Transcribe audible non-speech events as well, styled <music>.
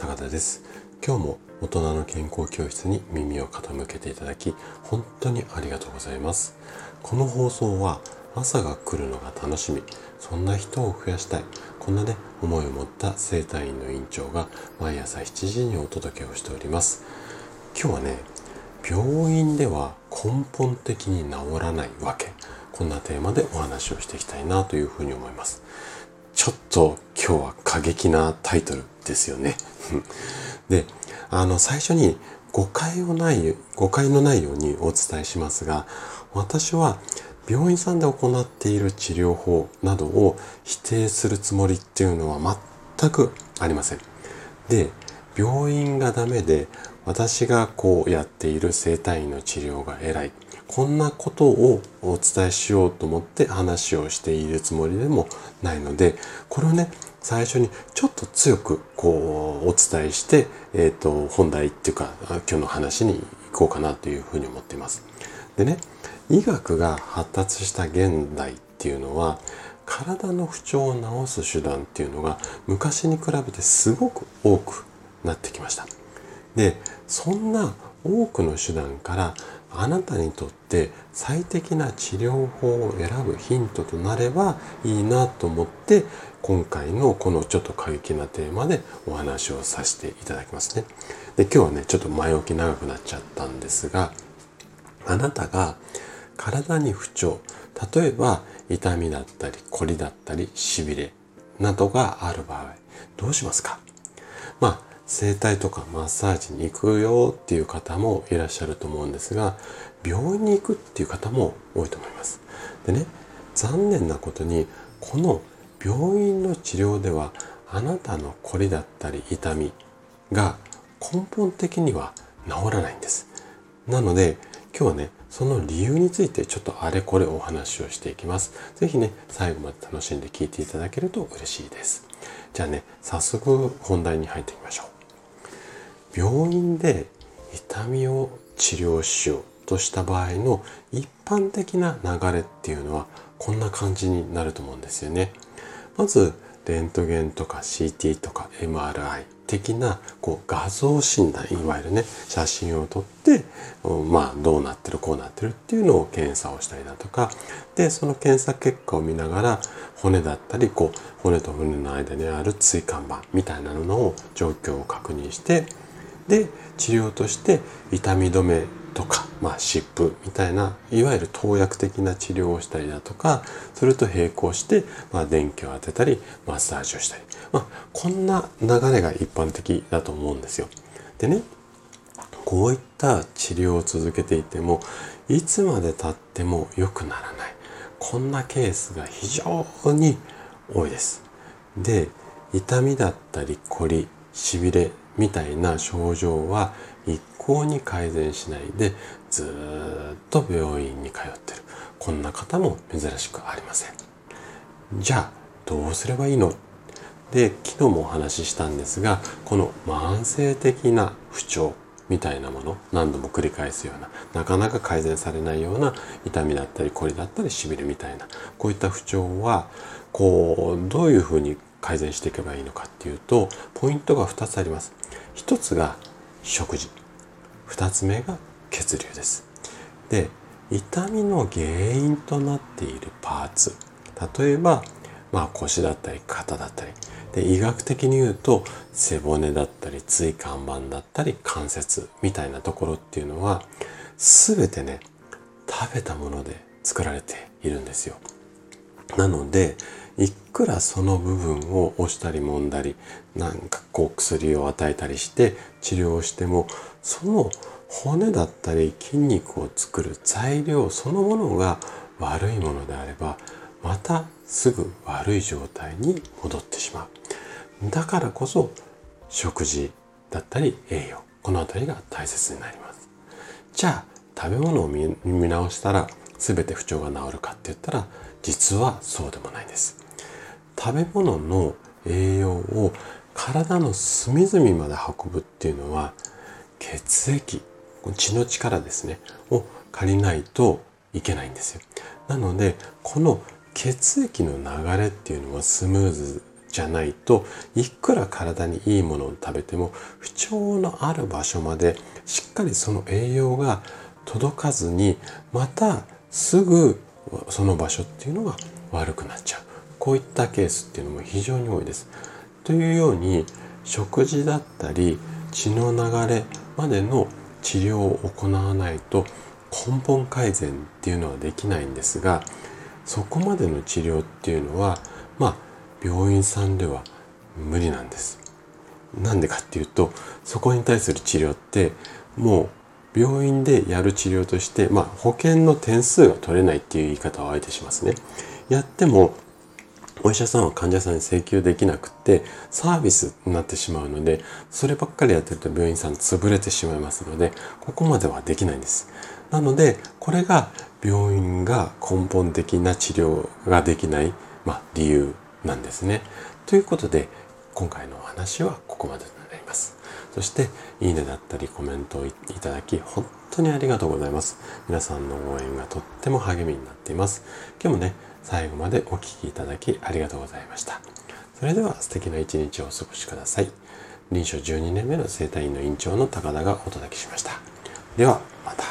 高田です。今日も大人の健康教室に耳を傾けていただき本当にありがとうございます。この放送は朝が来るのが楽しみそんな人を増やしたいこんなね思いを持った生体院の院長が毎朝7時にお届けをしております。今日はね病院では根本的に治らないわけ。こんなテーマでお話をしていきたいなというふうに思います。ちょっと今日は過激なタイトル。ですよね <laughs> であの最初に誤解をない誤解のないようにお伝えしますが私は病院さんで行っている治療法などを否定するつもりっていうのは全くありません。で、病院がダメで私がこうやっている生体院の治療が偉い。こんなことをお伝えしようと思って話をしているつもりでもないので、これをね、最初にちょっと強くこうお伝えして、えっ、ー、と、本題っていうか今日の話に行こうかなというふうに思っています。でね、医学が発達した現代っていうのは体の不調を治す手段っていうのが昔に比べてすごく多くなってきました。でそんな多くの手段からあなたにとって最適な治療法を選ぶヒントとなればいいなと思って今回のこのちょっと過激なテーマでお話をさせていただきますね。で今日はねちょっと前置き長くなっちゃったんですがあなたが体に不調例えば痛みだったり凝りだったりしびれなどがある場合どうしますか？まあ整体とかマッサージに行くよっていう方もいらっしゃると思うんですが病院に行くっていう方も多いと思いますでね残念なことにこの病院の治療ではあなたの凝りだったり痛みが根本的には治らないんですなので今日はねその理由についてちょっとあれこれお話をしていきます。是非ね、最後まで楽しんで聞いていただけると嬉しいです。じゃあね、早速本題に入っていきましょう。病院で痛みを治療しようとした場合の一般的な流れっていうのはこんな感じになると思うんですよね。まず、レントゲンとか CT とか MRI 的なこう画像診断いわゆるね写真を撮ってまあどうなってるこうなってるっていうのを検査をしたりだとかでその検査結果を見ながら骨だったりこう骨と骨の間にある椎間板みたいなのを状況を確認してで治療として痛み止めとか、まあ、湿布みたいないわゆる投薬的な治療をしたりだとかそれと並行して、まあ、電気を当てたりマッサージをしたり、まあ、こんな流れが一般的だと思うんですよ。でねこういった治療を続けていてもいつまでたっても良くならないこんなケースが非常に多いです。で痛みだったり凝りしびれみたいな症状は一向に改善しないでずっと病院に通ってる。こんな方も珍しくありません。じゃあどうすればいいの？で昨日もお話ししたんですがこの慢性的な不調みたいなもの何度も繰り返すようななかなか改善されないような痛みだったり凝りだったりしびれみたいなこういった不調はこうどういうふうに改善していけばいいのかっていうとポイントが2つあります。1つが食事。2つ目が血流です。で痛みの原因となっているパーツ。例えば、まあ、腰だったり肩だったり。で医学的に言うと背骨だったり椎間板だったり関節みたいなところっていうのは全てね食べたもので作られているんですよ。なのでいくらその部分を押したり揉んだりなんかこう薬を与えたりして治療してもその骨だったり筋肉を作る材料そのものが悪いものであればまたすぐ悪い状態に戻ってしまう。だからこそ食事だったり栄養この辺りが大切になります。じゃあ食べ物を見直したら全て不調が治るかって言ったら実はそうでもないんです。食べ物の栄養を体の隅々まで運ぶっていうのは血液血の力ですねを借りないといけないんですよ。なのでこの血液の流れっていうのはスムーズじゃないといくら体にいいものを食べても不調のある場所までしっかりその栄養が届かずにまたすぐその場所っていうのが悪くなっちゃう。こういったケースっていうのも非常に多いです。というように食事だったり血の流れまでの治療を行わないと根本改善っていうのはできないんですがそこまでの治療っていうのはまあ病院さんでは無理なんです。なんでかっていうとそこに対する治療ってもう病院でやる治療として、まあ、保険の点数が取れないっていう言い方をあえてしますね。やってもお医者さんは患者さんに請求できなくてサービスになってしまうのでそればっかりやってると病院さん潰れてしまいますのでここまではできないんです。なのでこれが病院が根本的な治療ができない、まあ、理由なんですね。ということで今回のお話はここまでになります。そしていいねだったりコメントをいただき本当にありがとうございます。皆さんの応援がとっても励みになっています。今日もね最後までお聴きいただきありがとうございました。それでは素敵な一日をお過ごしください。臨床12年目の生体院の院長の高田がお届けしました。では、また